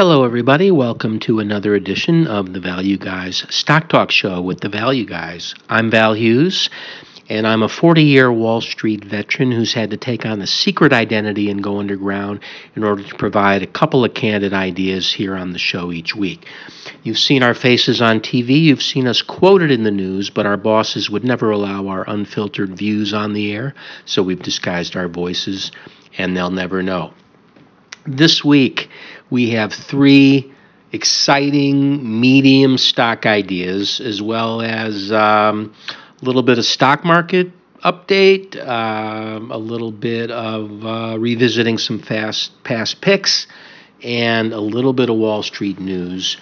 Hello, everybody. Welcome to another edition of the Value Guys Stock Talk Show with the Value Guys. I'm Val Hughes, and I'm a 40 year Wall Street veteran who's had to take on a secret identity and go underground in order to provide a couple of candid ideas here on the show each week. You've seen our faces on TV, you've seen us quoted in the news, but our bosses would never allow our unfiltered views on the air, so we've disguised our voices, and they'll never know. This week, we have three exciting medium stock ideas, as well as um, a little bit of stock market update, um, a little bit of uh, revisiting some fast past picks, and a little bit of Wall Street news.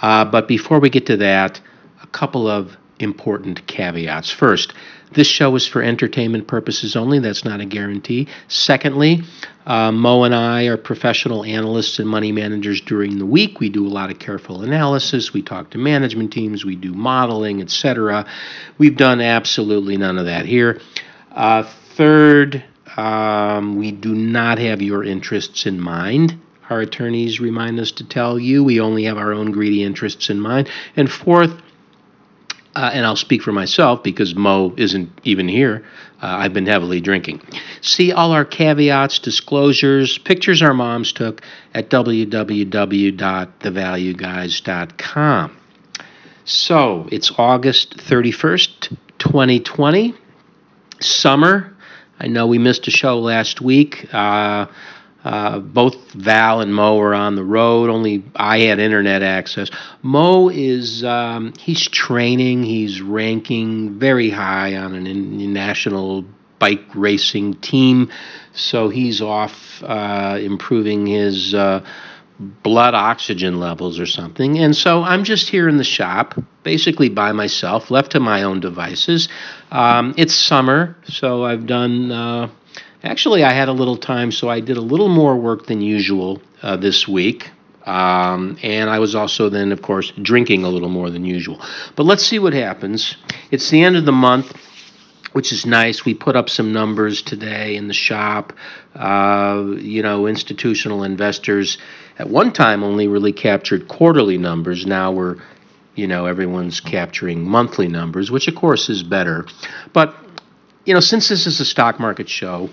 Uh, but before we get to that, a couple of important caveats. First, this show is for entertainment purposes only. That's not a guarantee. Secondly, uh, Mo and I are professional analysts and money managers during the week. We do a lot of careful analysis. We talk to management teams. We do modeling, etc. We've done absolutely none of that here. Uh, third, um, we do not have your interests in mind. Our attorneys remind us to tell you we only have our own greedy interests in mind. And fourth, uh, and I'll speak for myself because Mo isn't even here. Uh, I've been heavily drinking. See all our caveats, disclosures, pictures our moms took at www.thevalueguys.com. So it's August 31st, 2020, summer. I know we missed a show last week. Uh, uh, both Val and Mo are on the road. Only I had internet access. Mo is um, he's training. He's ranking very high on an international bike racing team, so he's off uh, improving his uh, blood oxygen levels or something. And so I'm just here in the shop, basically by myself, left to my own devices. Um, it's summer, so I've done uh, Actually, I had a little time, so I did a little more work than usual uh, this week. Um, and I was also then, of course, drinking a little more than usual. But let's see what happens. It's the end of the month, which is nice. We put up some numbers today in the shop. Uh, you know, institutional investors at one time only really captured quarterly numbers. Now we're, you know, everyone's capturing monthly numbers, which of course is better. But you know, since this is a stock market show,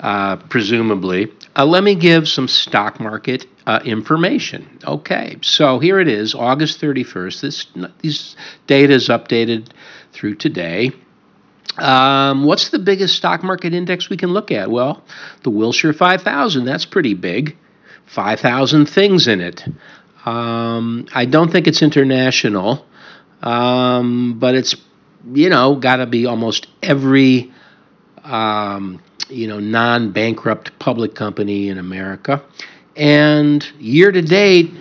uh, presumably, uh, let me give some stock market uh, information. Okay, so here it is, August 31st. This data is updated through today. Um, what's the biggest stock market index we can look at? Well, the Wilshire 5000. That's pretty big. 5,000 things in it. Um, I don't think it's international, um, but it's you know, got to be almost every, um, you know, non bankrupt public company in America. And year to date,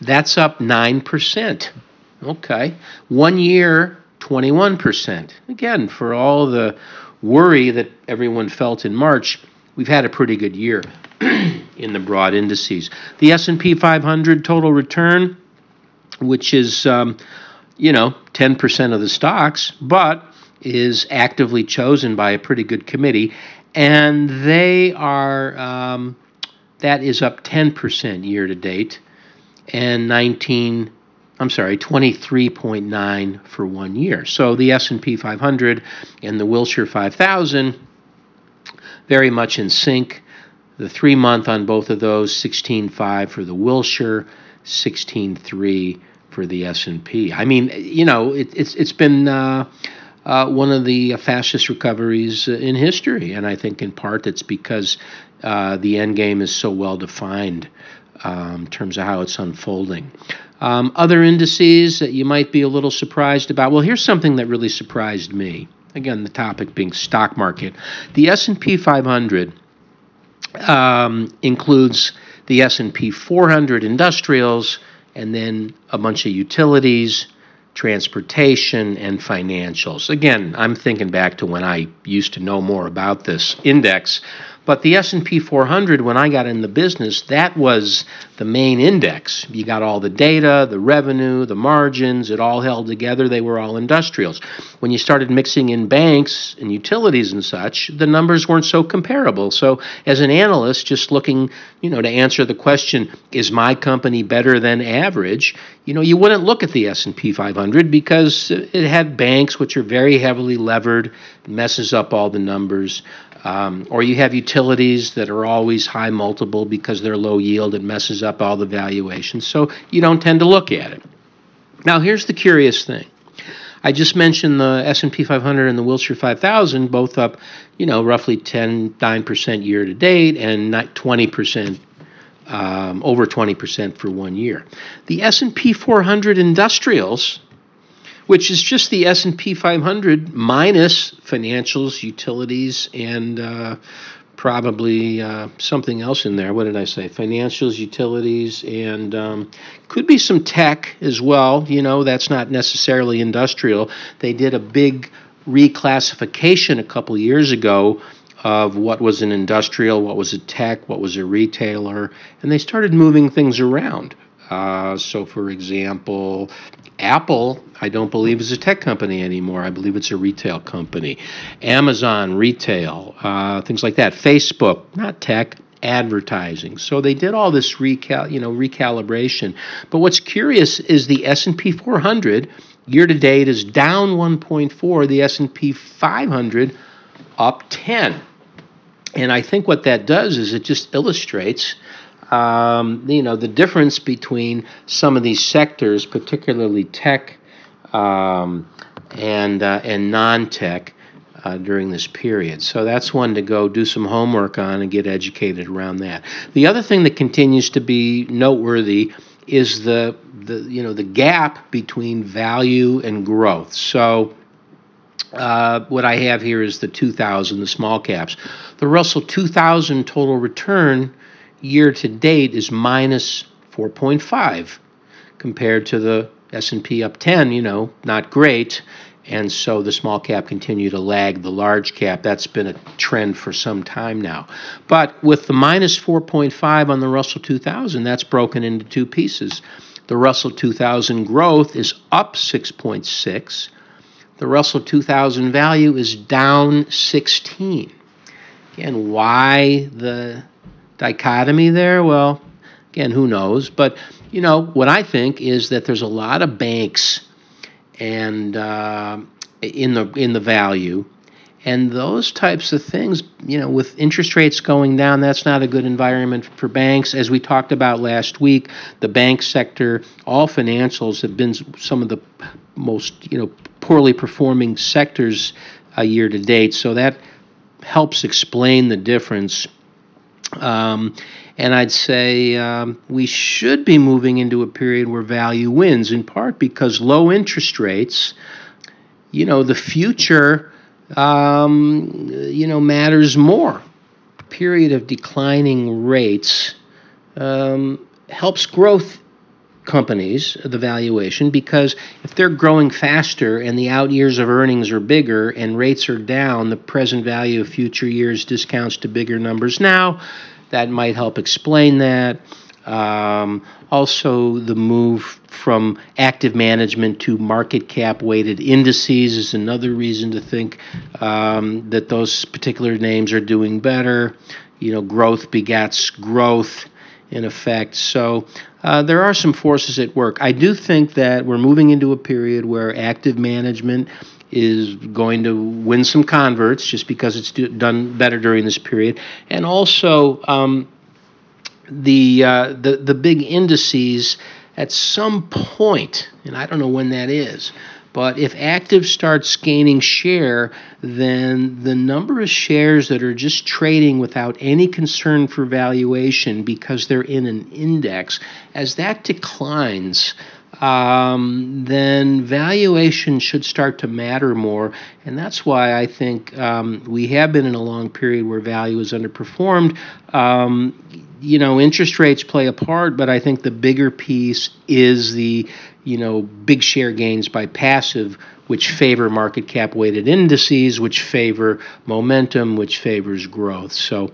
that's up 9%. Okay. One year, 21%. Again, for all the worry that everyone felt in March, we've had a pretty good year in the broad indices. The S&P 500 total return, which is um, you know, 10% of the stocks, but is actively chosen by a pretty good committee. And they are, um, that is up 10% year to date and 19, I'm sorry, 23.9 for one year. So the S&P 500 and the Wilshire 5000 very much in sync. The three month on both of those, 16.5 for the Wilshire, 16.3 for the S&P. I mean, you know, it, it's it's been uh, uh, one of the fastest recoveries in history, and I think in part it's because uh, the end game is so well defined um, in terms of how it's unfolding. Um, other indices that you might be a little surprised about. Well, here's something that really surprised me. Again, the topic being stock market. The S&P 500 um, includes the S&P 400 industrials and then a bunch of utilities, transportation, and financials. Again, I'm thinking back to when I used to know more about this index, But the S&P 400 when I got in the business, that was the main index. You got all the data, the revenue, the margins, it all held together. They were all industrials. When you started mixing in banks and utilities and such, the numbers weren't so comparable. So as an analyst just looking, you know, to answer the question, is my company better than average? You know, you wouldn't look at the S&P 500 because it had banks which are very heavily levered, messes up all the numbers. Um, or you have utilities that are always high multiple because they're low yield and messes up all the valuations. So you don't tend to look at it. Now here's the curious thing. I just mentioned the S&P 500 and the Wilshire 5000 both up, you know, roughly 10 9% year to date and not 20% um, over 20% for one year. The S&P 400 industrials which is just the S&P 500 minus financials, utilities, and uh, probably uh, something else in there. What did I say? Financials, utilities, and um, could be some tech as well. You know, that's not necessarily industrial. They did a big reclassification a couple years ago of what was an industrial, what was a tech, what was a retailer, and they started moving things around. Uh, so, for example, Apple, I don't believe is a tech company anymore. I believe it's a retail company. Amazon, retail, uh, things like that. Facebook, not tech, advertising. So they did all this recal, you know, recalibration. But what's curious is the S&P 400 year to date is down 1.4. The S&P 500 up 10. And I think what that does is it just illustrates um, you know, the difference between some of these sectors, particularly tech um, and uh, and non-tech, uh, during this period. So that's one to go do some homework on and get educated around that. The other thing that continues to be noteworthy is the the you know the gap between value and growth. So. Uh, what I have here is the 2000, the small caps. The Russell 2000 total return year to date is minus 4.5 compared to the S&P up 10, you know, not great. And so the small cap continue to lag the large cap. That's been a trend for some time now. But with the minus 4.5 on the Russell 2000, that's broken into two pieces. The Russell 2000 growth is up 6.6. The Russell 2000 value is down 16. Again, why the dichotomy there? Well, again, who knows? But you know what I think is that there's a lot of banks and uh, in the in the value, and those types of things. You know, with interest rates going down, that's not a good environment for banks. As we talked about last week, the bank sector, all financials have been some of the most you know poorly performing sectors a year to date. So that helps explain the difference um, and I'd say um, we should be moving into a period where value wins, in part because low interest rates, you know, the future, um, you know, matters more. Period of declining rates um, helps growth companies the valuation because if they're growing faster and the out years of earnings are bigger and rates are down, the present value of future years discounts to bigger numbers now. That might help explain that. Um, also, the move from active management to market cap weighted indices is another reason to think um, that those particular names are doing better. You know, growth begets growth in effect. So uh, there are some forces at work. I do think that we're moving into a period where active management is going to win some converts just because it's do, done better during this period, and also um, the uh, the the big indices at some point, and I don't know when that is. But if active starts gaining share, then the number of shares that are just trading without any concern for valuation because they're in an index, as that declines, um, then valuation should start to matter more. And that's why I think um, we have been in a long period where value is underperformed. Um, you know, interest rates play a part, but I think the bigger piece is the you know big share gains by passive which favor market cap weighted indices, which favor momentum, which favors growth. So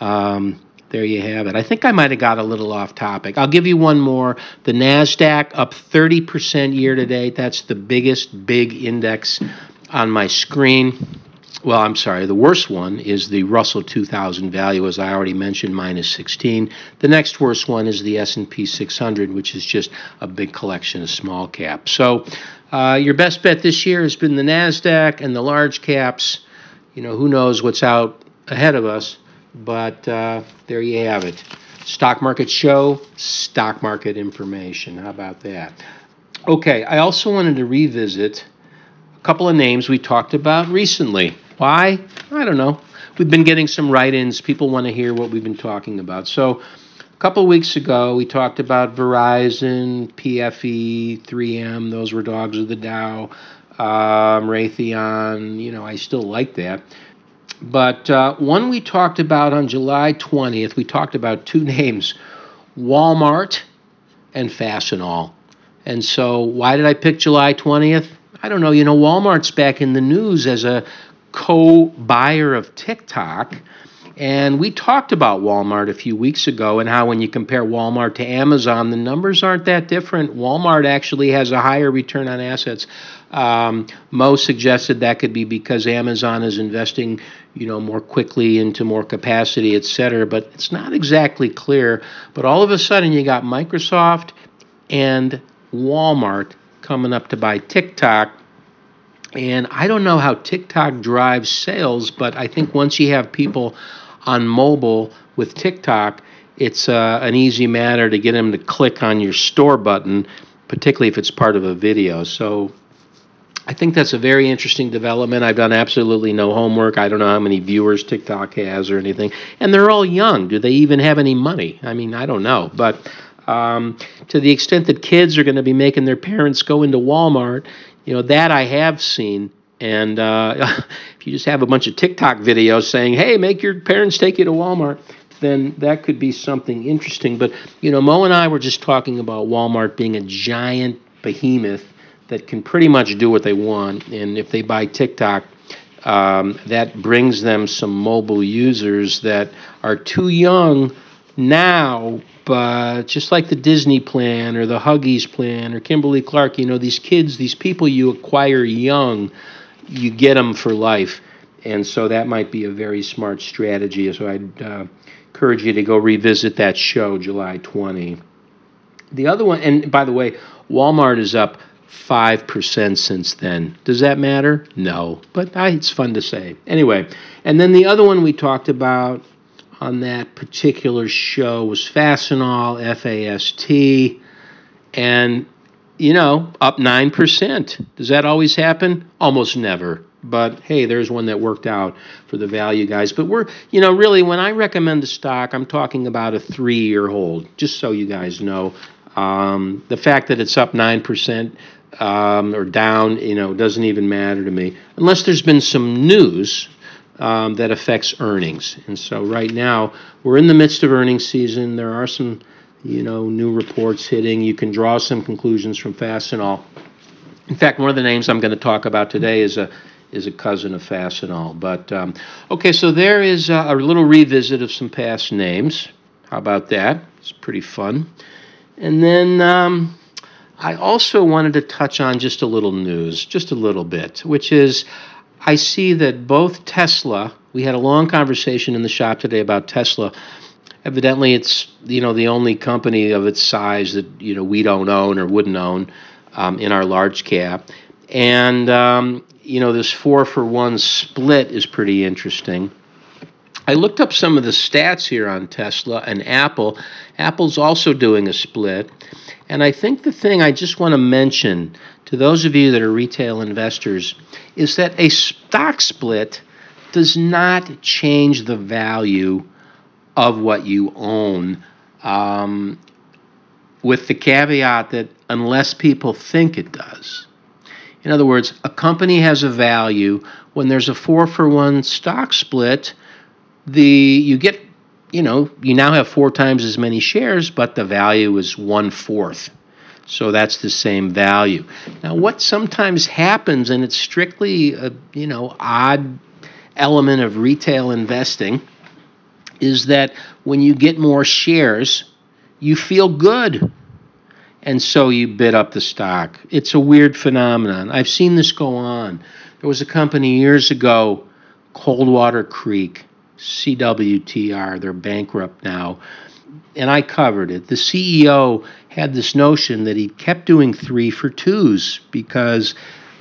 um, there you have it. I think I might have got a little off topic. I'll give you one more. The NASDAQ up 30% year to date. That's the biggest big index on my screen. Well, I'm sorry. The worst one is the Russell 2000 value, as I already mentioned, minus 16. The next worst one is the S&P 600, which is just a big collection of small caps. So, uh, your best bet this year has been the Nasdaq and the large caps. You know, who knows what's out ahead of us, but uh, there you have it. Stock market show, stock market information. How about that? Okay, I also wanted to revisit a couple of names we talked about recently. Why? I don't know. We've been getting some write ins. People want to hear what we've been talking about. So, a couple weeks ago, we talked about Verizon, PFE, 3M. Those were dogs of the Dow. Um, Raytheon, you know, I still like that. But uh, one we talked about on July 20th, we talked about two names Walmart and Fastenal. And so, why did I pick July 20th? I don't know. You know, Walmart's back in the news as a co buyer of TikTok. And we talked about Walmart a few weeks ago and how when you compare Walmart to Amazon, the numbers aren't that different. Walmart actually has a higher return on assets. Um, Mo suggested that could be because Amazon is investing, you know, more quickly into more capacity, et cetera. But it's not exactly clear. But all of a sudden, you got Microsoft and Walmart coming up to buy TikTok and I don't know how TikTok drives sales, but I think once you have people on mobile with TikTok, it's uh, an easy matter to get them to click on your store button, particularly if it's part of a video. So I think that's a very interesting development. I've done absolutely no homework. I don't know how many viewers TikTok has or anything. And they're all young. Do they even have any money? I mean, I don't know. But um, to the extent that kids are going to be making their parents go into Walmart, you know that I have seen. And uh, if you just have a bunch of TikTok videos saying, "Hey, make your parents take you to Walmart," then that could be something interesting. But you know, Mo and I were just talking about Walmart being a giant behemoth that can pretty much do what they want, and if they buy TikTok. Um, that brings them some mobile users that are too young now uh, just like the Disney plan or the Huggies plan or Kimberly Clark, you know, these kids, these people you acquire young, you get them for life. And so that might be a very smart strategy. So I'd uh, encourage you to go revisit that show, July 20. The other one, and by the way, Walmart is up 5% since then. Does that matter? No, but I, it's fun to say. Anyway, and then the other one we talked about on that particular show was Fastenal, F A S T, and you know, up 9%. Does that always happen? Almost never. But hey, there's one that worked out for the value guys. But we're, you know, really, when I recommend a stock, I'm talking about a three year hold, just so you guys know. Um, the fact that it's up 9% um, or down, you know, doesn't even matter to me. Unless there's been some news um, that affects earnings. And so right now we're in the midst of earnings season. There are some, you know, new reports hitting. You can draw some conclusions from Fastenal. In fact, one of the names I'm going to talk about today is a is a cousin of Fastenal. But um, okay, so there is a, a little revisit of some past names. How about that? It's pretty fun. And then um, I also wanted to touch on just a little news, just a little bit, which is I see that both Tesla, we had a long conversation in the shop today about Tesla. Evidently, it's you know the only company of its size that you know we don't own or wouldn't own um, in our large cap, and um, you know this four for one split is pretty interesting. I looked up some of the stats here on Tesla and Apple. Apple's also doing a split. And I think the thing I just want to mention to those of you that are retail investors is that a stock split does not change the value of what you own, um, with the caveat that unless people think it does. In other words, a company has a value when there's a four for one stock split. The you get, you know, you now have four times as many shares, but the value is one fourth. So that's the same value. Now, what sometimes happens, and it's strictly a you know odd element of retail investing, is that when you get more shares, you feel good. And so you bid up the stock. It's a weird phenomenon. I've seen this go on. There was a company years ago, Coldwater Creek, CWTR, they're bankrupt now. And I covered it. The CEO had this notion that he kept doing three for twos because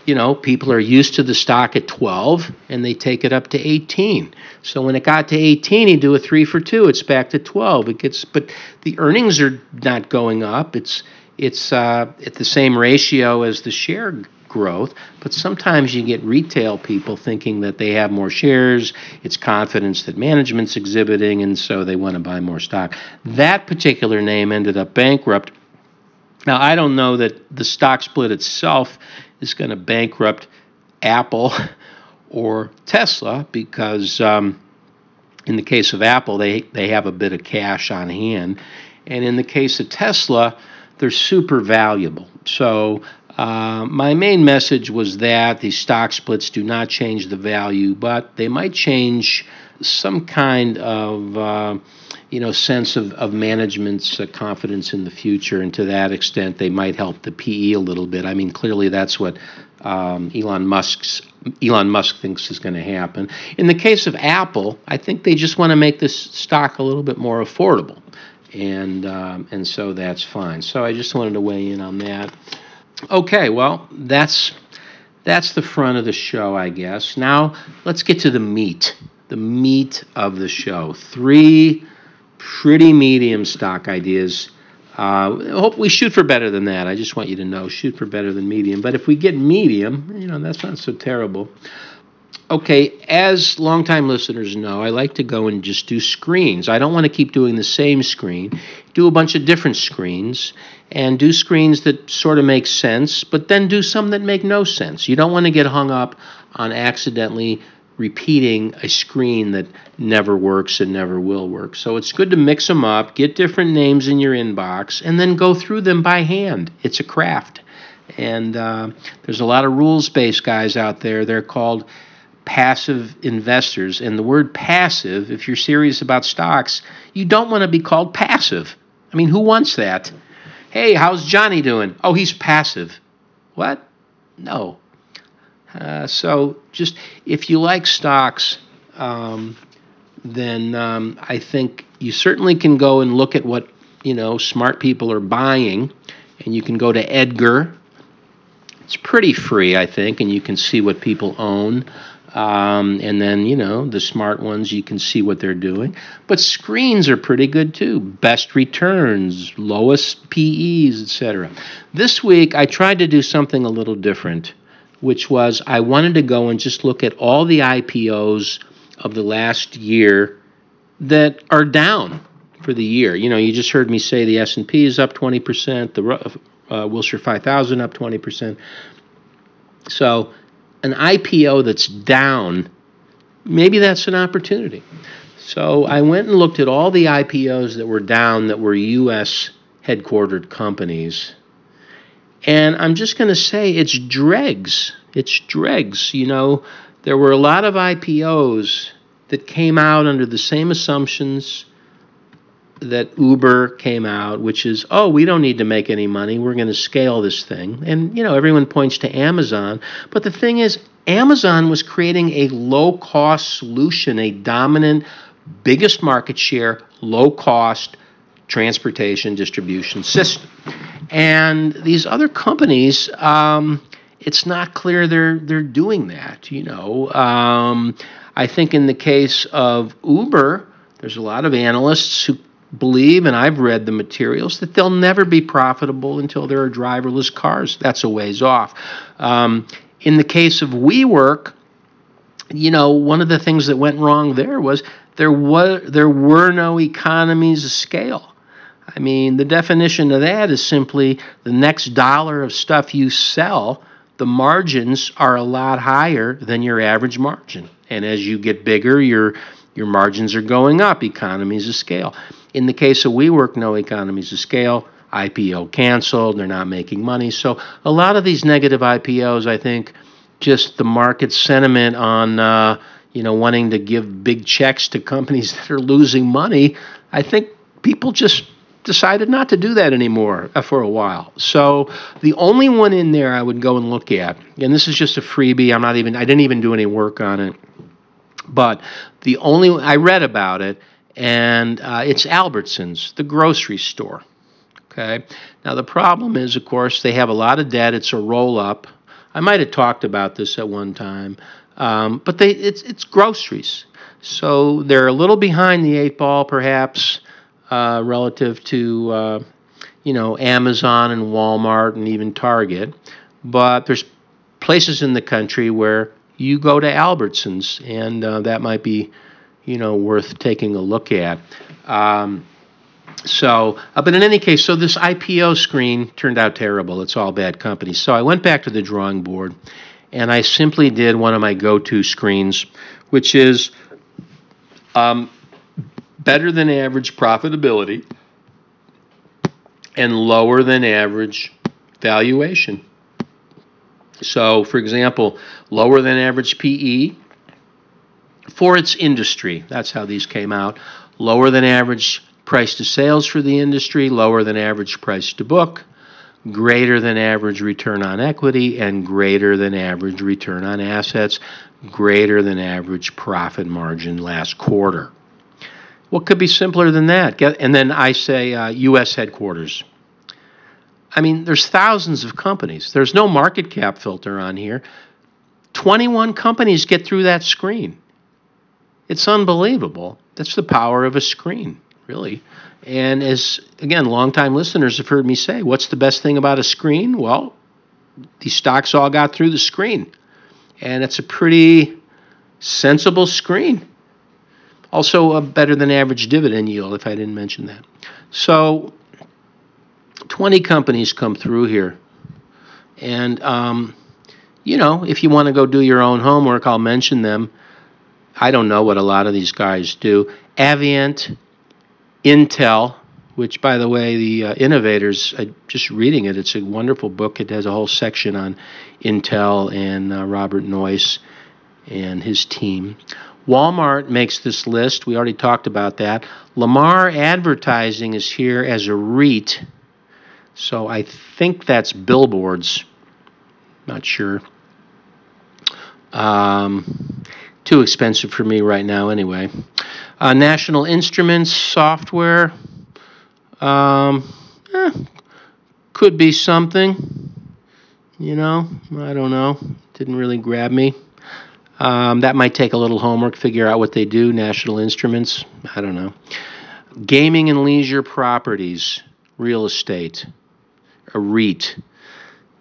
you know, people are used to the stock at 12 and they take it up to 18. So when it got to 18, he'd do a 3 for 2, it's back to 12. It gets but the earnings are not going up. It's it's uh, at the same ratio as the share growth, but sometimes you get retail people thinking that they have more shares, it's confidence that management's exhibiting and so they want to buy more stock. That particular name ended up bankrupt. Now, I don't know that the stock split itself is going to bankrupt Apple or Tesla because, um, in the case of Apple, they, they have a bit of cash on hand. And in the case of Tesla, they're super valuable. So, uh, my main message was that these stock splits do not change the value, but they might change some kind of uh, you know sense of, of management's uh, confidence in the future, and to that extent, they might help the PE a little bit. I mean, clearly that's what um, Elon Musk's Elon Musk thinks is going to happen. In the case of Apple, I think they just want to make this stock a little bit more affordable, and um, and so that's fine. So I just wanted to weigh in on that. Okay, well that's that's the front of the show, I guess. Now let's get to the meat, the meat of the show. Three pretty medium stock ideas. Uh, hope we shoot for better than that. I just want you to know, shoot for better than medium. But if we get medium, you know, that's not so terrible. Okay, as longtime listeners know, I like to go and just do screens. I don't want to keep doing the same screen. Do a bunch of different screens and do screens that sort of make sense, but then do some that make no sense. You don't want to get hung up on accidentally repeating a screen that never works and never will work. So it's good to mix them up, get different names in your inbox, and then go through them by hand. It's a craft. And uh, there's a lot of rules based guys out there. They're called passive investors. And the word passive, if you're serious about stocks, you don't want to be called passive. I mean, who wants that? Hey, how's Johnny doing? Oh, he's passive. What? No, uh, so just if you like stocks, um, then um, I think you certainly can go and look at what you know smart people are buying, and you can go to Edgar. It's pretty free, I think, and you can see what people own. Um, and then you know the smart ones you can see what they're doing but screens are pretty good too best returns lowest pe's etc this week i tried to do something a little different which was I wanted to go and just look at all the IPOs of the last year that are down for the year. You know, you just heard me say the S&P is up 20%, the uh, Wilshire 5000 up 20%. So, an IPO that's down, maybe that's an opportunity. So, I went and looked at all the IPOs that were down that were US headquartered companies and I'm just going to say it's dregs. It's dregs. You know, there were a lot of IPOs that came out under the same assumptions that Uber came out, which is, oh, we don't need to make any money. We're going to scale this thing. And, you know, everyone points to Amazon. But the thing is, Amazon was creating a low cost solution, a dominant, biggest market share, low cost transportation distribution system. And these other companies, um, it's not clear they're they're doing that. You know, um, I think in the case of Uber, there's a lot of analysts who believe, and I've read the materials, that they'll never be profitable until there are driverless cars. That's a ways off. Um, in the case of WeWork, you know, one of the things that went wrong there was there was there were no economies of scale. I mean, the definition of that is simply the next dollar of stuff you sell, the margins are a lot higher than your average margin. And as you get bigger, your your margins are going up, economies of scale. In the case of WeWork, no economies of scale. IPO canceled, they're not making money. So a lot of these negative IPOs, I think, just the market sentiment on uh, you know wanting to give big checks to companies that are losing money. I think people just decided not to do that anymore uh, for a while. So the only one in there I would go and look at, and this is just a freebie. I'm not even I didn't even do any work on it, but the only I read about it, and uh, it's Albertsons, the grocery store. Okay. Now the problem is, of course, they have a lot of debt. It's a roll up. I might have talked about this at one time, um, but they it's it's groceries, so they're a little behind the eight ball, perhaps, uh, relative to uh, you know Amazon and Walmart and even Target. But there's places in the country where you go to Albertsons, and uh, that might be you know worth taking a look at. Um, so, uh, but in any case, so this IPO screen turned out terrible. It's all bad companies. So I went back to the drawing board and I simply did one of my go to screens, which is um, better than average profitability and lower than average valuation. So, for example, lower than average PE for its industry. That's how these came out. Lower than average price to sales for the industry, lower than average price to book, greater than average return on equity, and greater than average return on assets, greater than average profit margin last quarter. What could be simpler than that? And then I say uh, U.S. headquarters. I mean, there's thousands of companies. There's no market cap filter on here. 21 companies get through that screen. It's unbelievable. That's the power of a screen really. And as, again, longtime listeners have heard me say, what's the best thing about a screen? Well, these stocks all got through the screen. And it's a pretty sensible screen. Also, a better than average dividend yield, if I didn't mention that. So, 20 companies come through here. And, um, you know, if you want to go do your own homework, I'll mention them. I don't know what a lot of these guys do. Avient, Intel, which, by the way, the uh, innovators, uh, just reading it, it's a wonderful book. It has a whole section on Intel and uh, Robert Noyce and his team. Walmart makes this list. We already talked about that. Lamar Advertising is here as a REIT. So I think that's billboards. Not sure. Um, too expensive for me right now, anyway. Uh, National Instruments software um, eh, could be something. You know, I don't know. Didn't really grab me. Um, that might take a little homework, figure out what they do. National Instruments, I don't know. Gaming and leisure properties, real estate, a REIT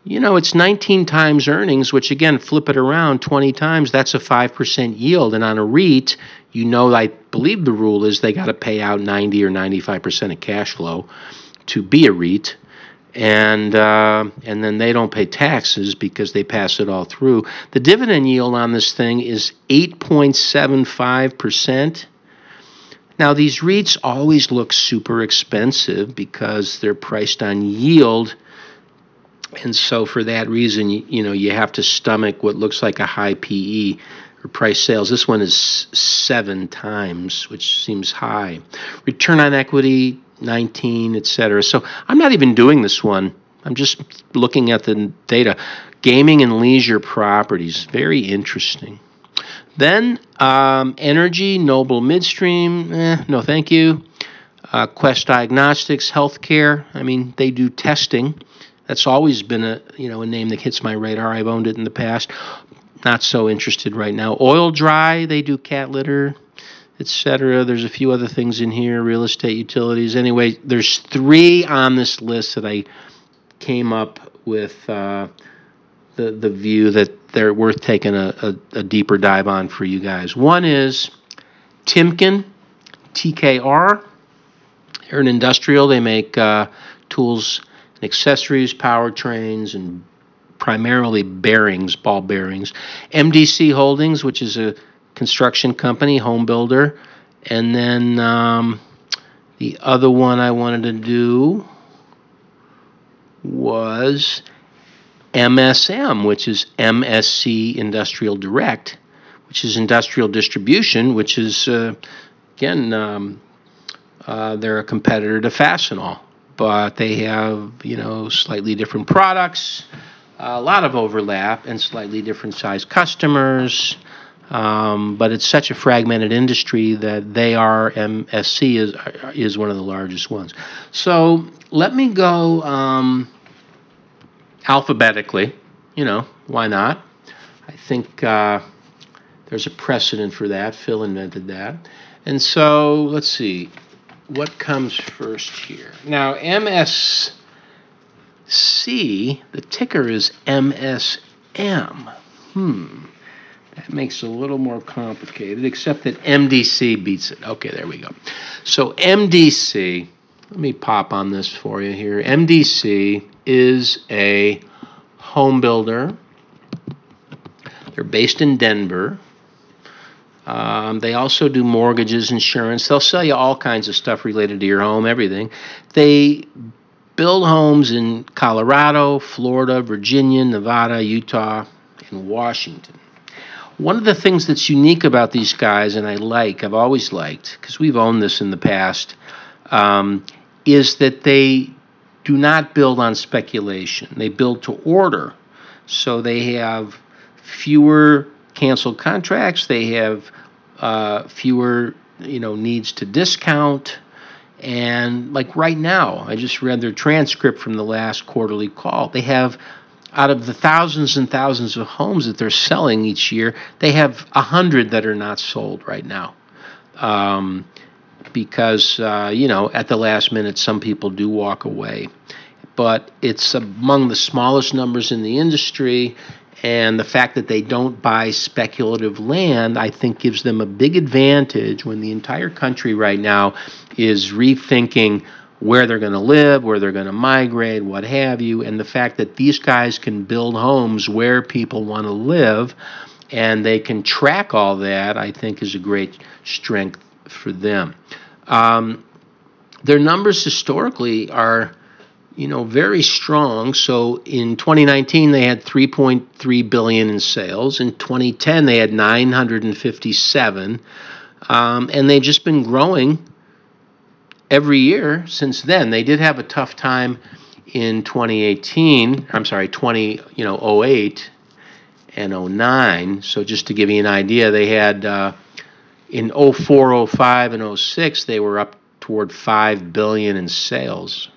you know, it's 19 times earnings, which again, flip it around 20 times, that's a 5% yield. And on a REIT, you know, I believe the rule is they got to pay out 90 or 95% of cash flow to be a REIT. And uh, and then they don't pay taxes because they pass it all through. The dividend yield on this thing is 8.75 percent. Now these REITs always look super expensive because they're priced on yield and so for that reason, you, you know, you have to stomach what looks like a high PE or price sales. This one is seven times, which seems high. Return on equity, 19, et cetera. So I'm not even doing this one. I'm just looking at the data. Gaming and leisure properties, very interesting. Then um, energy, Noble Midstream, eh, no thank you. Uh, Quest Diagnostics, healthcare. I mean, they do testing. That's always been a you know a name that hits my radar. I've owned it in the past. Not so interested right now. Oil-Dri, they do cat litter, etc. There's a few other things in here, real estate utilities. Anyway, there's three on this list that I came up with uh, the the view that they're worth taking a, a, a deeper dive on for you guys. One is Timken, TKR. They're an industrial. They make uh, tools and accessories, powertrains, and primarily bearings, ball bearings. MDC Holdings, which is a construction company, home builder. And then um, the other one I wanted to do was MSM, which is MSC Industrial Direct, which is industrial distribution, which is, uh, again, um, uh, they're a competitor to Fastenal, but they have, you know, slightly different products, a lot of overlap, and slightly different size customers. Um, but it's such a fragmented industry that they are MSC is is one of the largest ones. So let me go um, alphabetically. You know why not? I think uh, there's a precedent for that. Phil invented that, and so let's see what comes first here. Now MSC, the ticker is MSM. Hmm. That makes it a little more complicated, except that MDC beats it. Okay, there we go. So MDC, let me pop on this for you here. MDC is a home builder. They're based in Denver. Um, they also do mortgages, insurance. They'll sell you all kinds of stuff related to your home, everything. They build homes in Colorado, Florida, Virginia, Nevada, Utah, and Washington. One of the things that's unique about these guys, and I like, I've always liked, because we've owned this in the past, um, is that they do not build on speculation. They build to order. So they have fewer canceled contracts. They have uh, fewer, you know, needs to discount. And like right now, I just read their transcript from the last quarterly call. They have out of the thousands and thousands of homes that they're selling each year, they have a hundred that are not sold right now. Um, because uh, you know, at the last minute, some people do walk away, but it's among the smallest numbers in the industry. And the fact that they don't buy speculative land, I think, gives them a big advantage when the entire country right now is rethinking where they're going to live, where they're going to migrate, what have you, and the fact that these guys can build homes where people want to live and they can track all that, I think is a great strength for them. Um, their numbers historically are, you know, very strong. So in 2019 they had 3.3 billion in sales. In 2010 they had 957, um, and they've just been growing every year since then. They did have a tough time in 2018. I'm sorry, 20 you know 08 and 09. So just to give you an idea, they had uh, in 04, 05, and 06 they were up toward five billion in sales,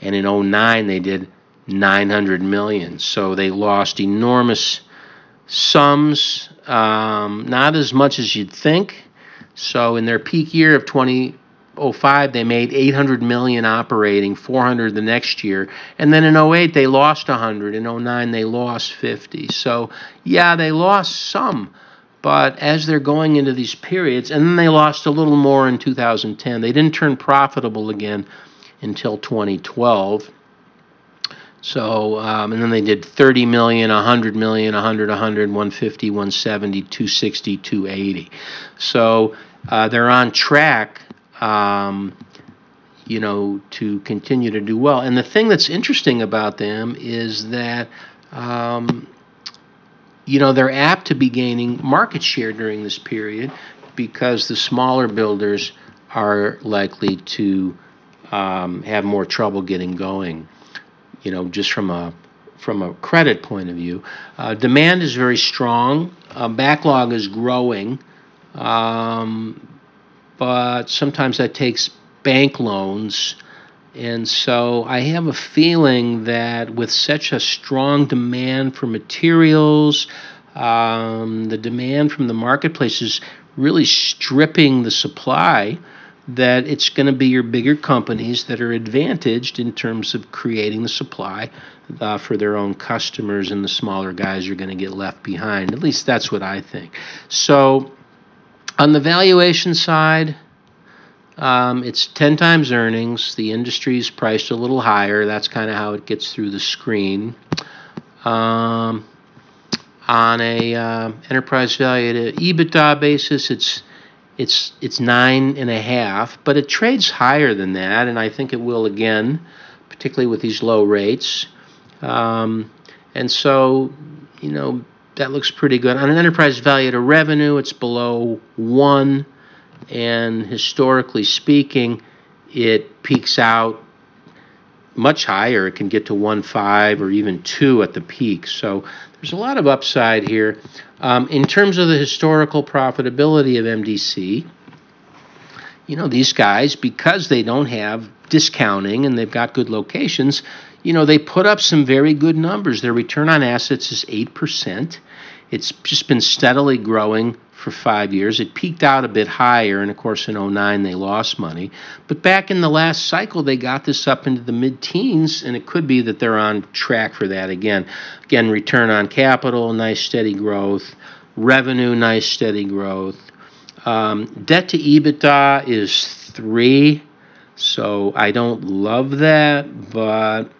and in 09 they did 900 million. So they lost enormous sums, um, not as much as you'd think. So in their peak year of 2005, they made 800 million operating 400 the next year and then in 08 they lost 100 in 09 they lost 50 so yeah they lost some but as they're going into these periods and then they lost a little more in 2010 they didn't turn profitable again until 2012 so um, and then they did 30 million 100 million 100 100 150 170 260 280 so uh, they're on track um, you know, to continue to do well. And the thing that's interesting about them is that, um, you know, they're apt to be gaining market share during this period because the smaller builders are likely to um, have more trouble getting going. You know, just from a from a credit point of view, uh, demand is very strong. Uh, backlog is growing. Um, but sometimes that takes bank loans. And so I have a feeling that with such a strong demand for materials, um, the demand from the marketplace is really stripping the supply, that it's going to be your bigger companies that are advantaged in terms of creating the supply uh, for their own customers, and the smaller guys are going to get left behind. At least that's what I think. So on the valuation side, um, it's 10 times earnings. The industry's priced a little higher. That's kind of how it gets through the screen. Um, on a uh, enterprise value to EBITDA basis, it's it's it's nine and a half, but it trades higher than that, and I think it will again, particularly with these low rates. Um, and so, you know, that looks pretty good. On an enterprise value to revenue, it's below one. And historically speaking, it peaks out much higher. It can get to one five or even 2 at the peak. So there's a lot of upside here. Um, in terms of the historical profitability of MDC, you know, these guys, because they don't have discounting and they've got good locations, you know, they put up some very good numbers. Their return on assets is 8%. It's just been steadily growing for five years. It peaked out a bit higher, and of course, in 09, they lost money. But back in the last cycle, they got this up into the mid teens, and it could be that they're on track for that again. Again, return on capital, nice steady growth. Revenue, nice steady growth. Um, debt to EBITDA is three, so I don't love that, but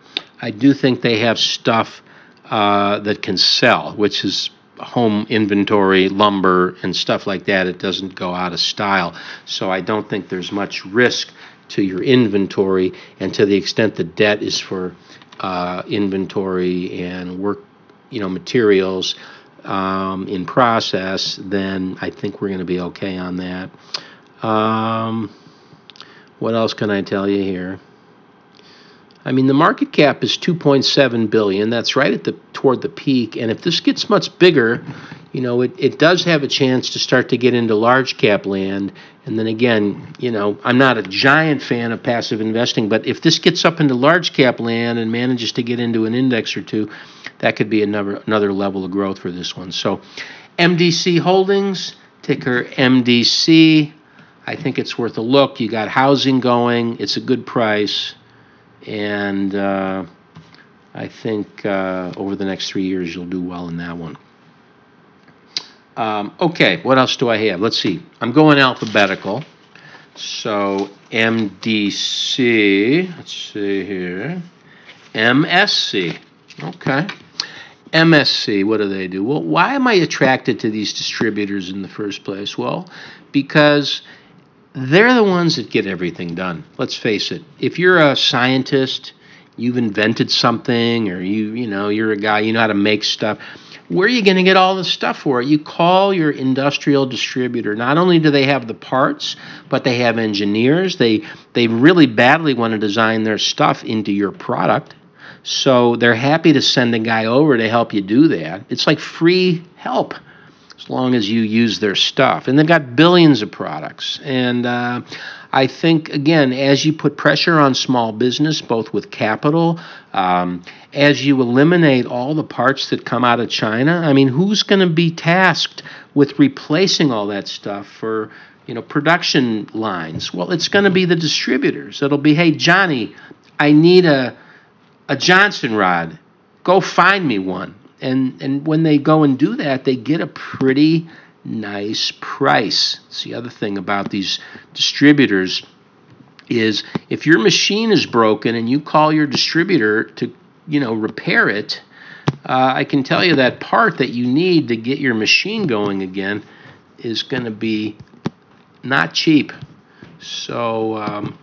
I do think they have stuff uh, that can sell, which is home inventory, lumber, and stuff like that. It doesn't go out of style. So I don't think there's much risk to your inventory. And to the extent the debt is for uh, inventory and work, you know, materials um, in process, then I think we're going to be okay on that. Um, what else can I tell you here? I mean, the market cap is 2.7 billion. That's right at the toward the peak. And if this gets much bigger, you know, it, it does have a chance to start to get into large cap land. And then again, you know, I'm not a giant fan of passive investing, but if this gets up into large cap land and manages to get into an index or two, that could be another another level of growth for this one. So, MDC Holdings, ticker MDC. I think it's worth a look. You got housing going. It's a good price and uh, I think uh, over the next three years you'll do well in that one. Um, okay, what else do I have? Let's see. I'm going alphabetical. So MDC, let's see here. MSC. Okay. MSC, what do they do? Well, why am I attracted to these distributors in the first place? Well, because they're the ones that get everything done. Let's face it. If you're a scientist, you've invented something, or you you know you're a guy you know how to make stuff. Where are you going to get all the stuff for it? You call your industrial distributor. Not only do they have the parts, but they have engineers. They they really badly want to design their stuff into your product. So they're happy to send a guy over to help you do that. It's like free help as long as you use their stuff. And they've got billions of products. And uh, I think, again, as you put pressure on small business, both with capital, um, as you eliminate all the parts that come out of China, I mean, who's going to be tasked with replacing all that stuff for? You know, production lines. Well, it's going to be the distributors. It'll be, hey, Johnny, I need a a Johnson rod. Go find me one and and when they go and do that, they get a pretty nice price. It's the other thing about these distributors is if your machine is broken and you call your distributor to you know repair it, uh, I can tell you that part that you need to get your machine going again is going to be not cheap. So. Um,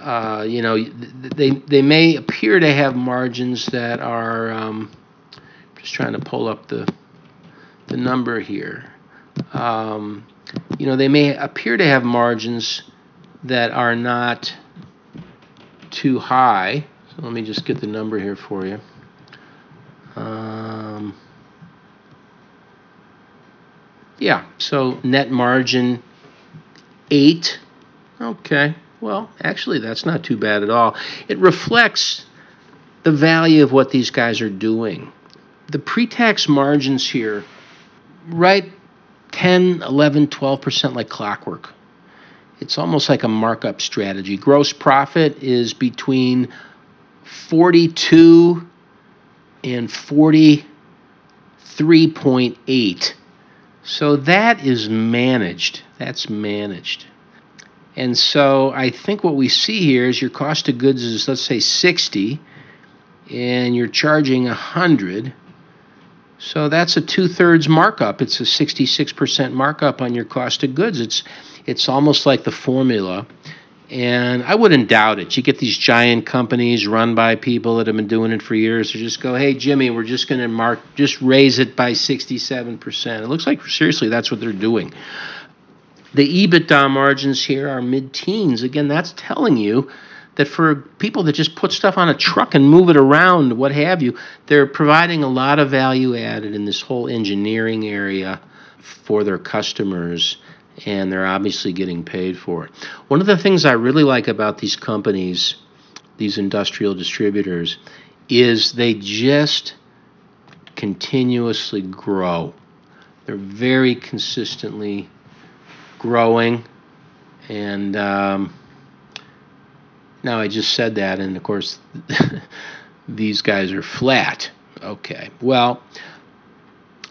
uh, you know, they they may appear to have margins that are um, just trying to pull up the the number here. Um, you know, they may appear to have margins that are not too high. So let me just get the number here for you. Um, yeah, so net margin eight. Okay, well, actually, that's not too bad at all. It reflects the value of what these guys are doing the pre-tax margins here, right 10, 11, 12% like clockwork. It's almost like a markup strategy. Gross profit is between 42 and 43.8. So that is managed. That's managed. And so I think what we see here is your cost of goods is let's say 60 and you're charging 100 so that's a two thirds markup. It's a 66% markup on your cost of goods. It's it's almost like the formula. And I wouldn't doubt it. You get these giant companies run by people that have been doing it for years to just go, hey, Jimmy, we're just going to mark, just raise it by 67%. It looks like, seriously, that's what they're doing. The EBITDA margins here are mid teens. Again, that's telling you that for people that just put stuff on a truck and move it around, what have you, they're providing a lot of value added in this whole engineering area for their customers and they're obviously getting paid for it. One of the things I really like about these companies, these industrial distributors, is they just continuously grow. They're very consistently growing, and um, now I just said that, and of course, these guys are flat. Okay, well,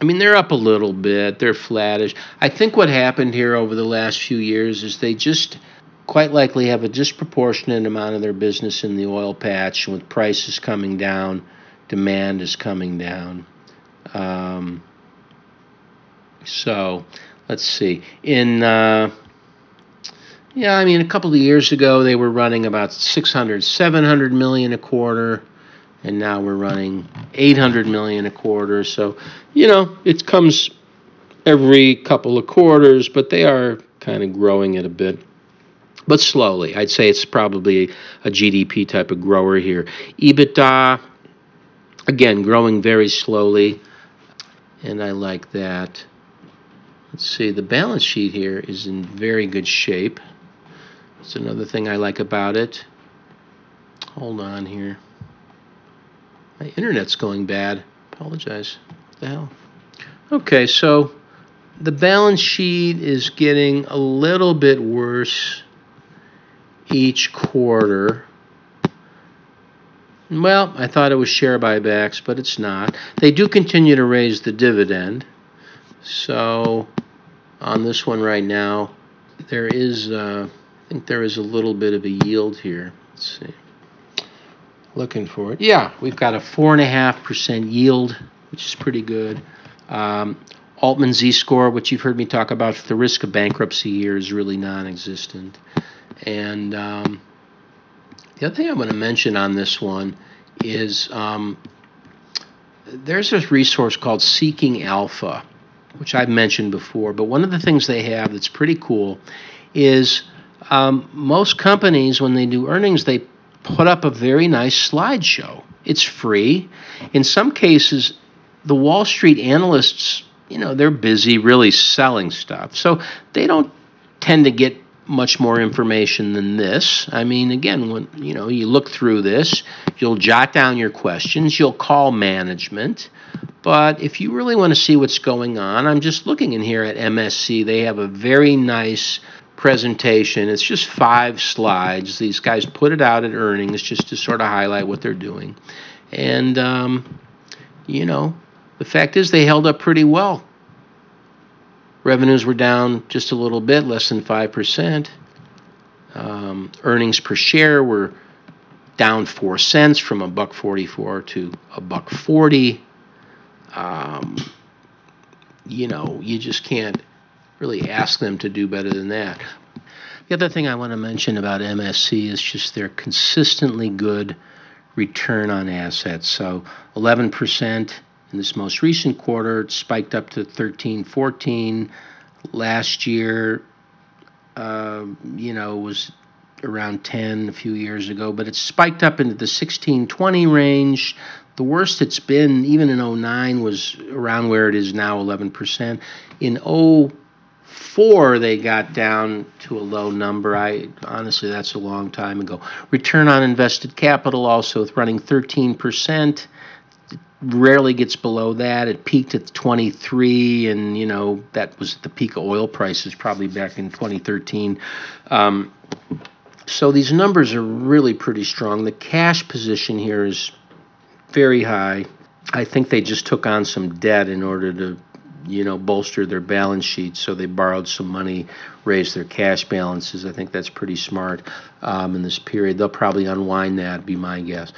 I mean, they're up a little bit, they're flattish. I think what happened here over the last few years is they just quite likely have a disproportionate amount of their business in the oil patch. With prices coming down, demand is coming down. Um, so, let's see. In uh, yeah, I mean, a couple of years ago they were running about 600, 700 million a quarter and now we're running 800 million a quarter. So, you know, it comes every couple of quarters, but they are kind of growing it a bit. But slowly. I'd say it's probably a GDP type of grower here. EBITDA, again, growing very slowly, and I like that. Let's see, the balance sheet here is in very good shape. That's another thing I like about it. Hold on here. My internet's going bad. Apologize. What the hell? Okay, so the balance sheet is getting a little bit worse each quarter. Well, I thought it was share buybacks, but it's not. They do continue to raise the dividend. So on this one right now, there is, uh, think there is a little bit of a yield here. Let's see looking for it. Yeah, we've got a four and a half percent yield, which is pretty good. Um, Altman Z score, which you've heard me talk about, the risk of bankruptcy here is really non-existent. And um, the other thing I'm going to mention on this one is um, there's this resource called Seeking Alpha, which I've mentioned before. But one of the things they have that's pretty cool is um, most companies, when they do earnings, they put up a very nice slideshow. It's free. In some cases, the Wall Street analysts, you know, they're busy really selling stuff. So they don't tend to get much more information than this. I mean, again, when you know, you look through this, you'll jot down your questions, you'll call management. But if you really want to see what's going on, I'm just looking in here at MSC. They have a very nice presentation. It's just five slides. These guys put it out at earnings just to sort of highlight what they're doing. And, um, you know, the fact is they held up pretty well. Revenues were down just a little bit, less than 5%. Um, earnings per share were down 4 cents from a buck 44 to a buck 40. Um, you know, you just can't really ask them to do better than that. The other thing I want to mention about MSC is just their consistently good return on assets. So 11% in this most recent quarter, it spiked up to 13, 14. Last year, uh, you know, was around 10 a few years ago, but it spiked up into the 16, 20 range. The worst it's been, even in 09, was around where it is now, 11%. In 0 four they got down to a low number. I honestly that's a long time ago. Return on invested capital also running 13%. It rarely gets below that. It peaked at 23 and you know that was the peak of oil prices probably back in 2013. Um, so these numbers are really pretty strong. The cash position here is very high. I think they just took on some debt in order to you know, bolster their balance sheets. So they borrowed some money, raised their cash balances. I think that's pretty smart um, in this period. They'll probably unwind that, be my guess.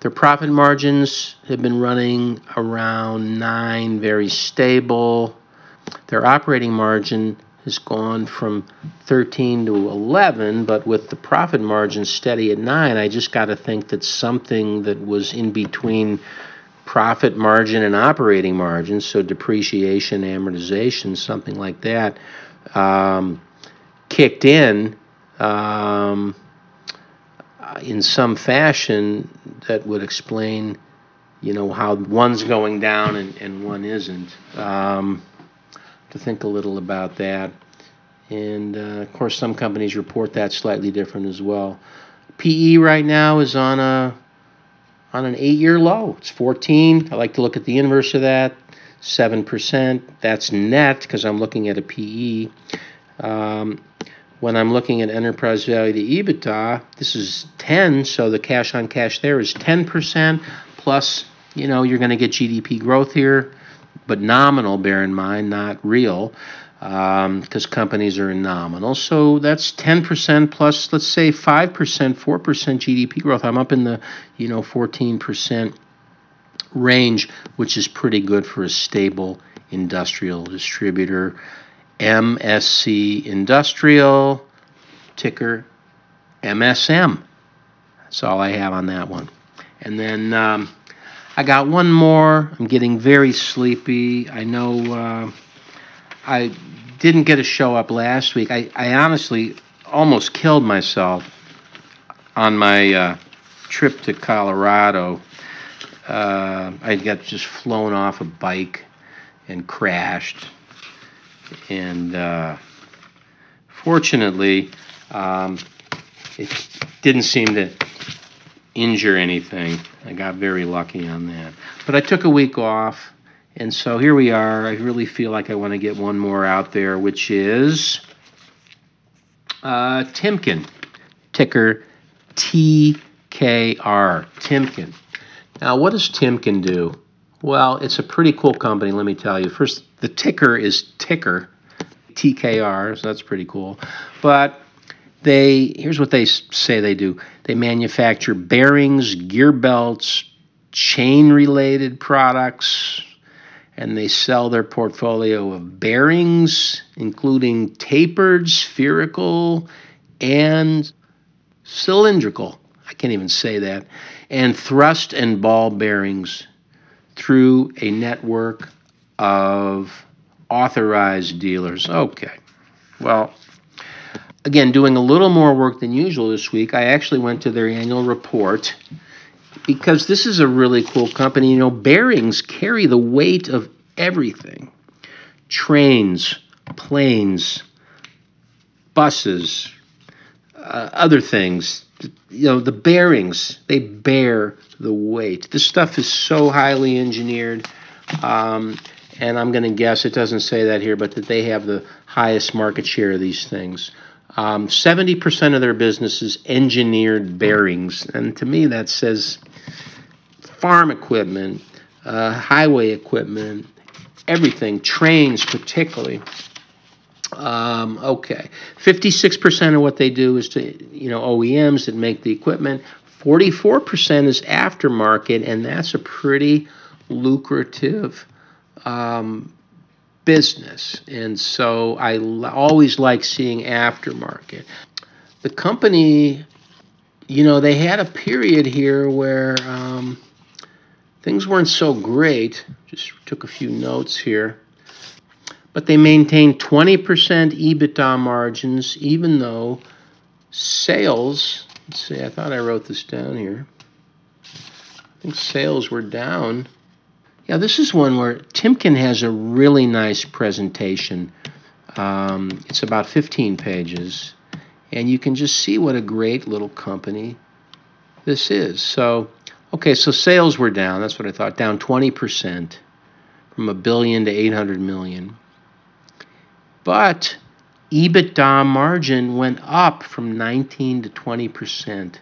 Their profit margins have been running around nine, very stable. Their operating margin has gone from 13 to 11, but with the profit margin steady at 9, I just got to think that something that was in between profit margin and operating margin, so depreciation, amortization, something like that, um, kicked in um, in some fashion that would explain, you know, how one's going down and, and one isn't. Um, to think a little about that. And uh, of course, some companies report that slightly different as well. PE right now is on a on an eight-year low. It's 14. I like to look at the inverse of that, seven percent. That's net because I'm looking at a PE. Um, when I'm looking at enterprise value to EBITDA, this is 10, so the cash on cash there is 10% plus, you know, you're going to get GDP growth here but nominal, bear in mind, not real, because um, companies are nominal. So that's 10% plus, let's say 5%, 4% GDP growth. I'm up in the, you know, 14% range, which is pretty good for a stable industrial distributor. MSC Industrial, ticker MSM. That's all I have on that one. And then um, I got one more. I'm getting very sleepy. I know uh, I didn't get a show up last week. I, I honestly almost killed myself on my uh, trip to Colorado. Uh, I got just flown off a bike and crashed. And uh, fortunately, um, it didn't seem to injure anything. I got very lucky on that. But I took a week off, and so here we are. I really feel like I want to get one more out there, which is uh, Timken, ticker TKR. Timken. Now, what does Timken do? Well, it's a pretty cool company, let me tell you. First, the ticker is ticker, TKR, so that's pretty cool. But they here's what they say they do they manufacture bearings gear belts chain related products and they sell their portfolio of bearings including tapered spherical and cylindrical i can't even say that and thrust and ball bearings through a network of authorized dealers. Okay well again, doing a little more work than usual this week, I actually went to their annual report because this is a really cool company. You know, bearings carry the weight of everything trains, planes, buses, uh, other things. You know, the bearings, they bear the weight. This stuff is so highly engineered. Um, and I'm going to guess it doesn't say that here, but that they have the highest market share of these things. Um, 70% of their business is engineered bearings. And to me, that says farm equipment, uh, highway equipment, everything, trains particularly. Um, okay, 56% of what they do is to, you know, OEMs that make the equipment. 44% is aftermarket, and that's a pretty lucrative um, business. And so I l- always like seeing aftermarket. The company, you know, they had a period here where um, things weren't so great. Just took a few notes here. But they maintained 20% EBITDA margins, even though sales, let's see, I thought I wrote this down here. I think sales were down yeah, this is one where Timken has a really nice presentation. Um, it's about 15 pages, and you can just see what a great little company this is. So, okay, so sales were down. That's what I thought, down 20% from a billion to 800 million. But EBITDA margin went up from 19 to 20 percent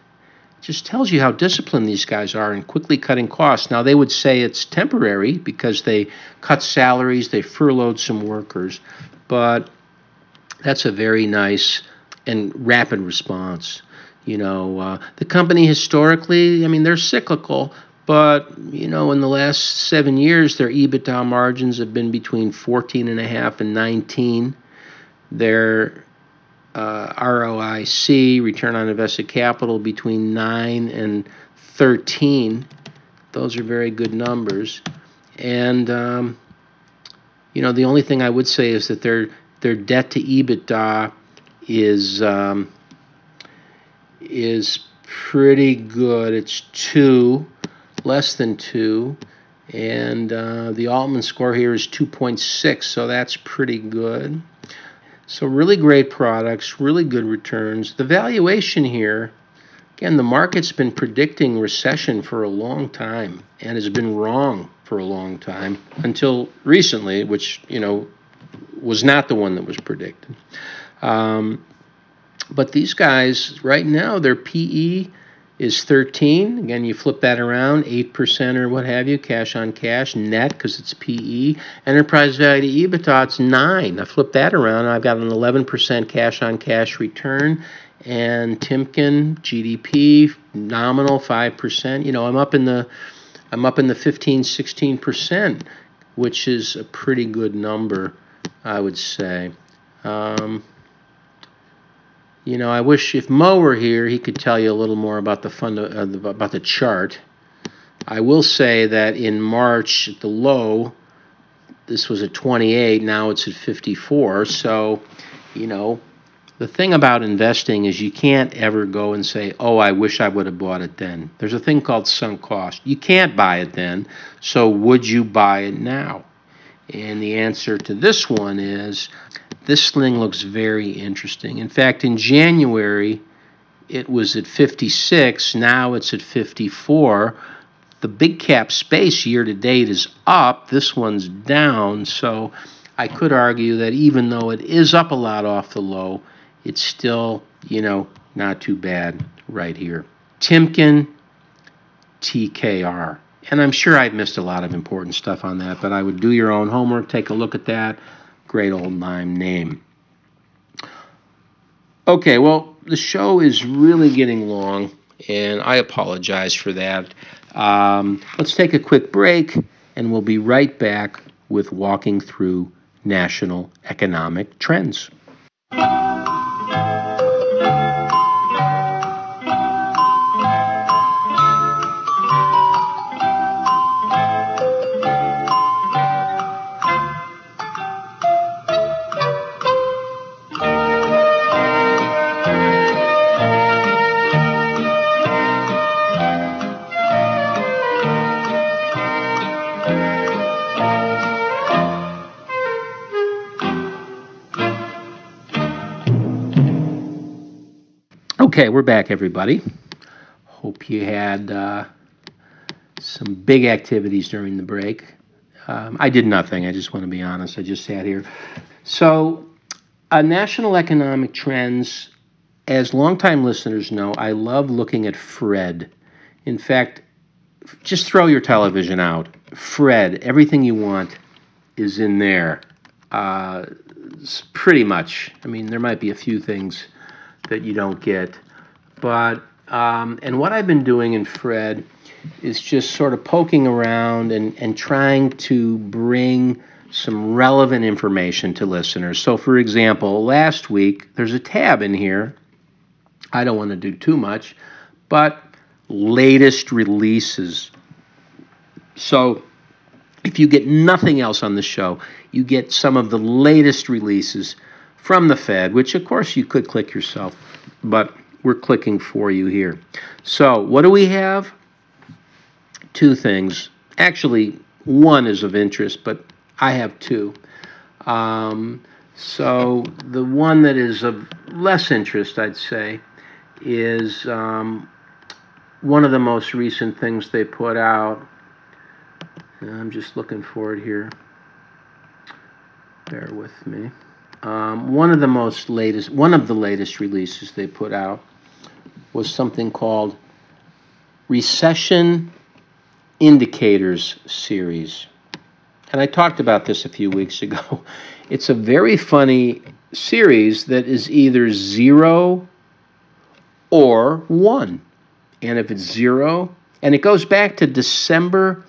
just tells you how disciplined these guys are in quickly cutting costs. Now, they would say it's temporary because they cut salaries, they furloughed some workers, but that's a very nice and rapid response. You know, uh, the company historically, I mean, they're cyclical, but you know, in the last seven years, their EBITDA margins have been between 14 and a half and 19. their uh, ROIC, return on invested capital, between 9 and 13. Those are very good numbers. And, um, you know, the only thing I would say is that their, their debt to EBITDA is, um, is pretty good. It's 2, less than 2. And uh, the Altman score here is 2.6, so that's pretty good. So, really great products, really good returns. The valuation here, again, the market's been predicting recession for a long time and has been wrong for a long time until recently, which, you know, was not the one that was predicted. Um, but these guys, right now, their PE is 13. Again, you flip that around, 8% or what have you, cash on cash, net because it's PE. Enterprise value to EBITDA, it's 9. I flip that around, I've got an 11% cash on cash return. And Timken, GDP, nominal 5%. You know, I'm up in the I'm up in the 15, 16%, which is a pretty good number, I would say. Um, you know, I wish if Mo were here, he could tell you a little more about the fund uh, about the chart. I will say that in March at the low, this was at 28. Now it's at 54. So, you know, the thing about investing is you can't ever go and say, "Oh, I wish I would have bought it then." There's a thing called sunk cost. You can't buy it then. So, would you buy it now? And the answer to this one is this thing looks very interesting. In fact, in January, it was at 56. Now it's at 54. The big cap space year to date is up. This one's down. So I could argue that even though it is up a lot off the low, it's still, you know, not too bad right here. Timken TKR. And I'm sure I've missed a lot of important stuff on that, but I would do your own homework, take a look at that. Great old mime name. Okay, well, the show is really getting long, and I apologize for that. Um, let's take a quick break, and we'll be right back with walking through national economic trends. Okay, we're back, everybody. Hope you had uh, some big activities during the break. Um, I did nothing. I just want to be honest. I just sat here. So, uh, national economic trends. As longtime listeners know, I love looking at Fred. In fact, just throw your television out. Fred, everything you want is in there. Uh, pretty much. I mean, there might be a few things that you don't get. But um, and what I've been doing in Fred is just sort of poking around and, and trying to bring some relevant information to listeners. So, for example, last week there's a tab in here. I don't want to do too much, but latest releases. So, if you get nothing else on the show, you get some of the latest releases from the Fed, which of course you could click yourself, but we're clicking for you here. So, what do we have? Two things. Actually, one is of interest, but I have two. Um, so, the one that is of less interest, I'd say, is um, one of the most recent things they put out. I'm just looking for it here. Bear with me. Um, one of the most latest, one of the latest releases they put out was something called Recession Indicators Series. And I talked about this a few weeks ago. It's a very funny series that is either zero or one. And if it's zero, and it goes back to December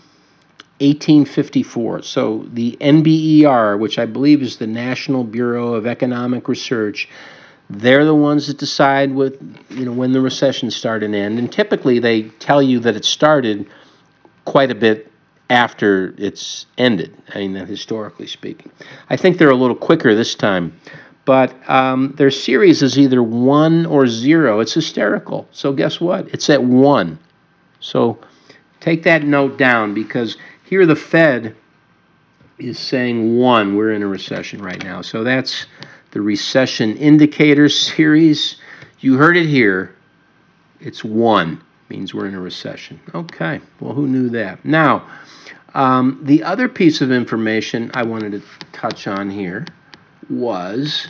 1854. So the NBER, which I believe is the National Bureau of Economic Research, they're the ones that decide what you know when the recession start and end. And typically they tell you that it started quite a bit after it's ended. I mean, historically speaking, I think they're a little quicker this time. But um, their series is either one or zero. It's hysterical. So guess what? It's at one. So take that note down because here the Fed is saying one. We're in a recession right now. So that's the recession indicator series. You heard it here. It's one. Means we're in a recession. Okay. Well, who knew that? Now, um, the other piece of information I wanted to touch on here was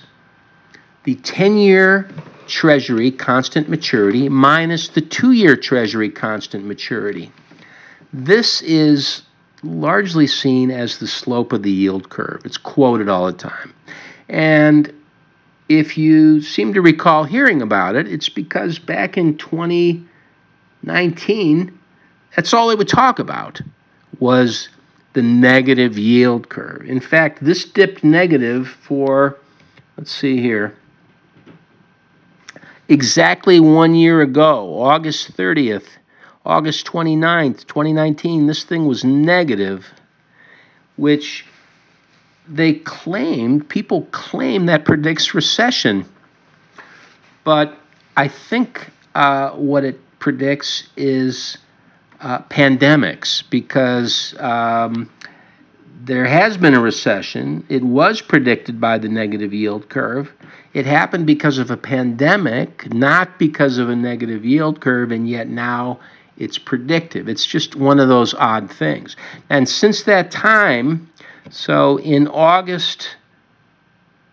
the 10 year Treasury constant maturity minus the two year Treasury constant maturity. This is largely seen as the slope of the yield curve. It's quoted all the time. And if you seem to recall hearing about it, it's because back in 2019, that's all they would talk about was the negative yield curve. In fact, this dipped negative for, let's see here, exactly one year ago, August 30th, August 29th, 2019, this thing was negative, which they claimed, people claim that predicts recession. But I think uh, what it predicts is uh, pandemics because um, there has been a recession. It was predicted by the negative yield curve. It happened because of a pandemic, not because of a negative yield curve, and yet now it's predictive. It's just one of those odd things. And since that time, so in August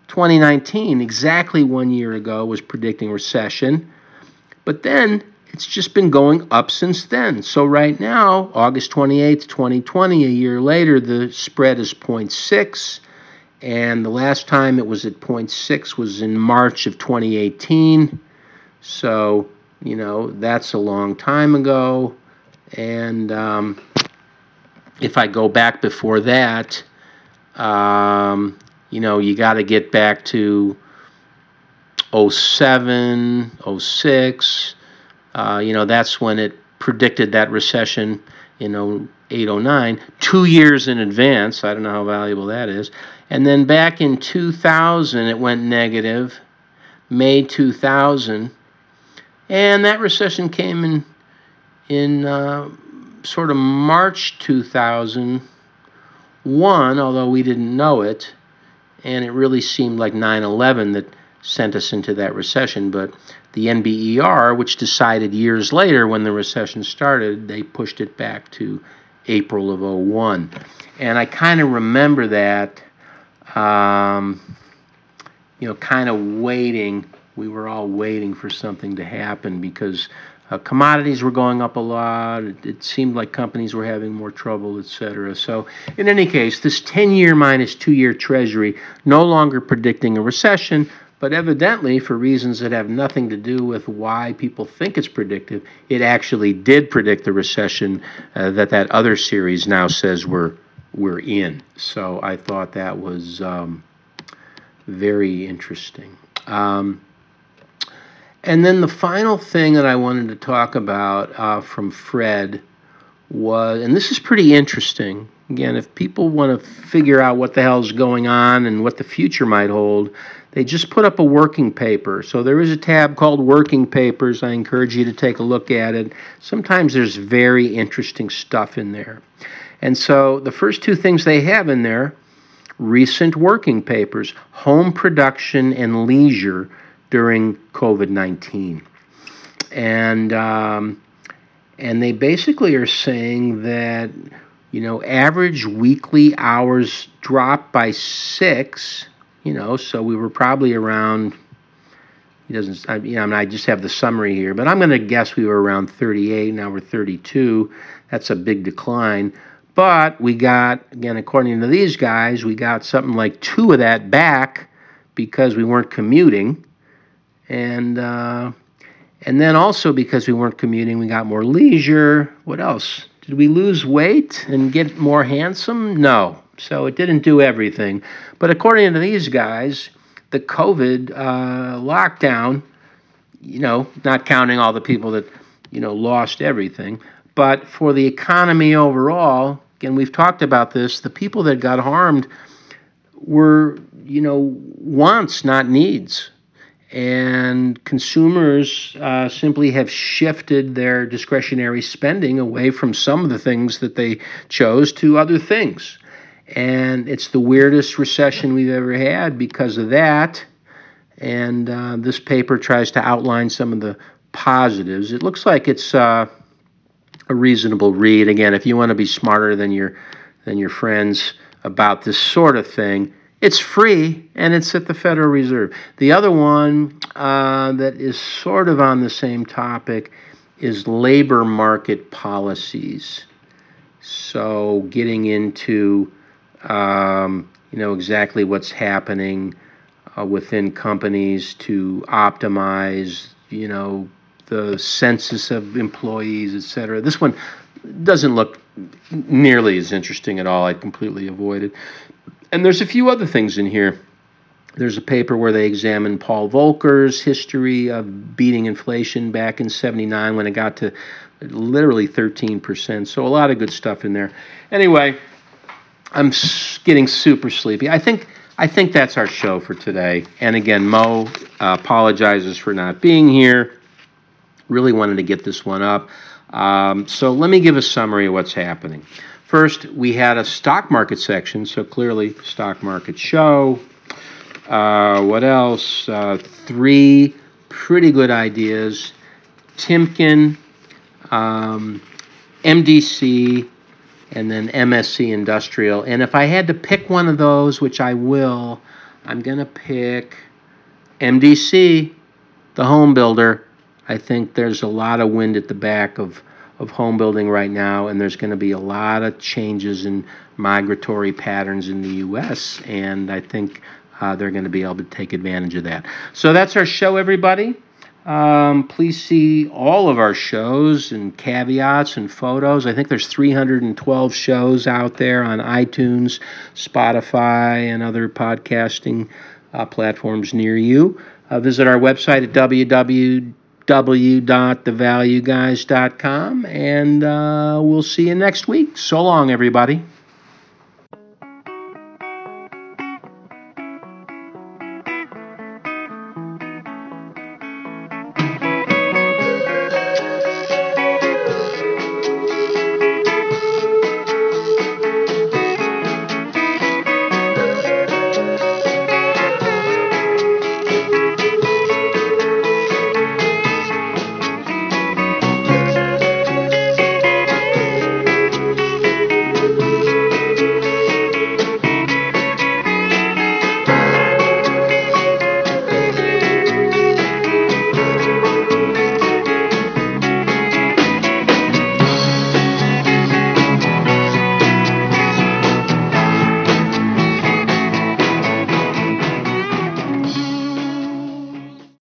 2019, exactly one year ago, was predicting recession. But then it's just been going up since then. So right now, August 28th, 2020, a year later, the spread is 0.6. And the last time it was at 0.6 was in March of 2018. So, you know, that's a long time ago. And um, if I go back before that, um, you know, you got to get back to 07, 06. Uh, you know, that's when it predicted that recession in 08, 09, two years in advance. I don't know how valuable that is. And then back in 2000, it went negative, May 2000. And that recession came in, in uh, sort of March 2000 one, although we didn't know it, and it really seemed like 9 11 that sent us into that recession. But the NBER, which decided years later when the recession started, they pushed it back to April of 01. And I kind of remember that, um, you know, kind of waiting. We were all waiting for something to happen because uh, commodities were going up a lot. It, it, seemed like companies were having more trouble, etc. So, in any case, this 10 year minus two year Treasury no longer predicting a recession, but evidently, for reasons that have nothing to do with why people think it's predictive, it actually did predict the recession uh, that that other series now says we're, we're in. So, I thought that was um, very interesting. Um, and then the final thing that I wanted to talk about uh, from Fred was, and this is pretty interesting. Again, if people want to figure out what the hell's going on and what the future might hold, they just put up a working paper. So there is a tab called Working Papers. I encourage you to take a look at it. Sometimes there's very interesting stuff in there. And so the first two things they have in there recent working papers, home production and leisure during COVID 19. And, um, and they basically are saying that, you know, average weekly hours dropped by six, you know, so we were probably around he doesn't I, you know, I, mean, I just have the summary here but i'm going to guess we were around 38 now we're 32 that's a big decline. But we got again according to these guys we got something like two of that back because we weren't commuting and uh, and then also because we weren't commuting, we got more leisure. What else Did we lose weight and get more handsome? No. So it didn't do everything. But according to these guys, the COVID uh, lockdown, you know, not counting all the people that, you know, lost everything, but for the economy overall, again, we've talked about this, the people that got harmed were, you know, wants, not needs. And consumers uh, simply have shifted their discretionary spending away from some of the things that they chose to other things. And it's the weirdest recession we've ever had because of that. And uh, this paper tries to outline some of the positives. It looks like it's uh, a reasonable read. Again, if you want to be smarter than your than your friends about this sort of thing, it's free and it's at the Federal Reserve. The other one uh, that is sort of on the same topic is labor market policies. So getting into um, you know exactly what's happening uh, within companies to optimize you know the census of employees, et cetera. This one doesn't look nearly as interesting at all. I'd completely avoid it. And there's a few other things in here. There's a paper where they examine Paul Volcker's history of beating inflation back in 79 when it got to literally 13%. So a lot of good stuff in there. Anyway, I'm getting super sleepy. I think I think that's our show for today. And again, Mo uh, apologizes for not being here. Really wanted to get this one up. Um, so let me give a summary of what's happening. First, we had a stock market section, so clearly, stock market show. Uh, what else? Uh, three pretty good ideas Timken, um, MDC, and then MSC Industrial. And if I had to pick one of those, which I will, I'm going to pick MDC, the home builder. I think there's a lot of wind at the back of, of home building right now, and there's going to be a lot of changes in migratory patterns in the U.S., and I think uh, they're going to be able to take advantage of that. So that's our show, everybody. Um, please see all of our shows and caveats and photos. I think there's 312 shows out there on iTunes, Spotify, and other podcasting uh, platforms near you. Uh, visit our website at www.thevalueguys.com, and uh, we'll see you next week. So long, everybody.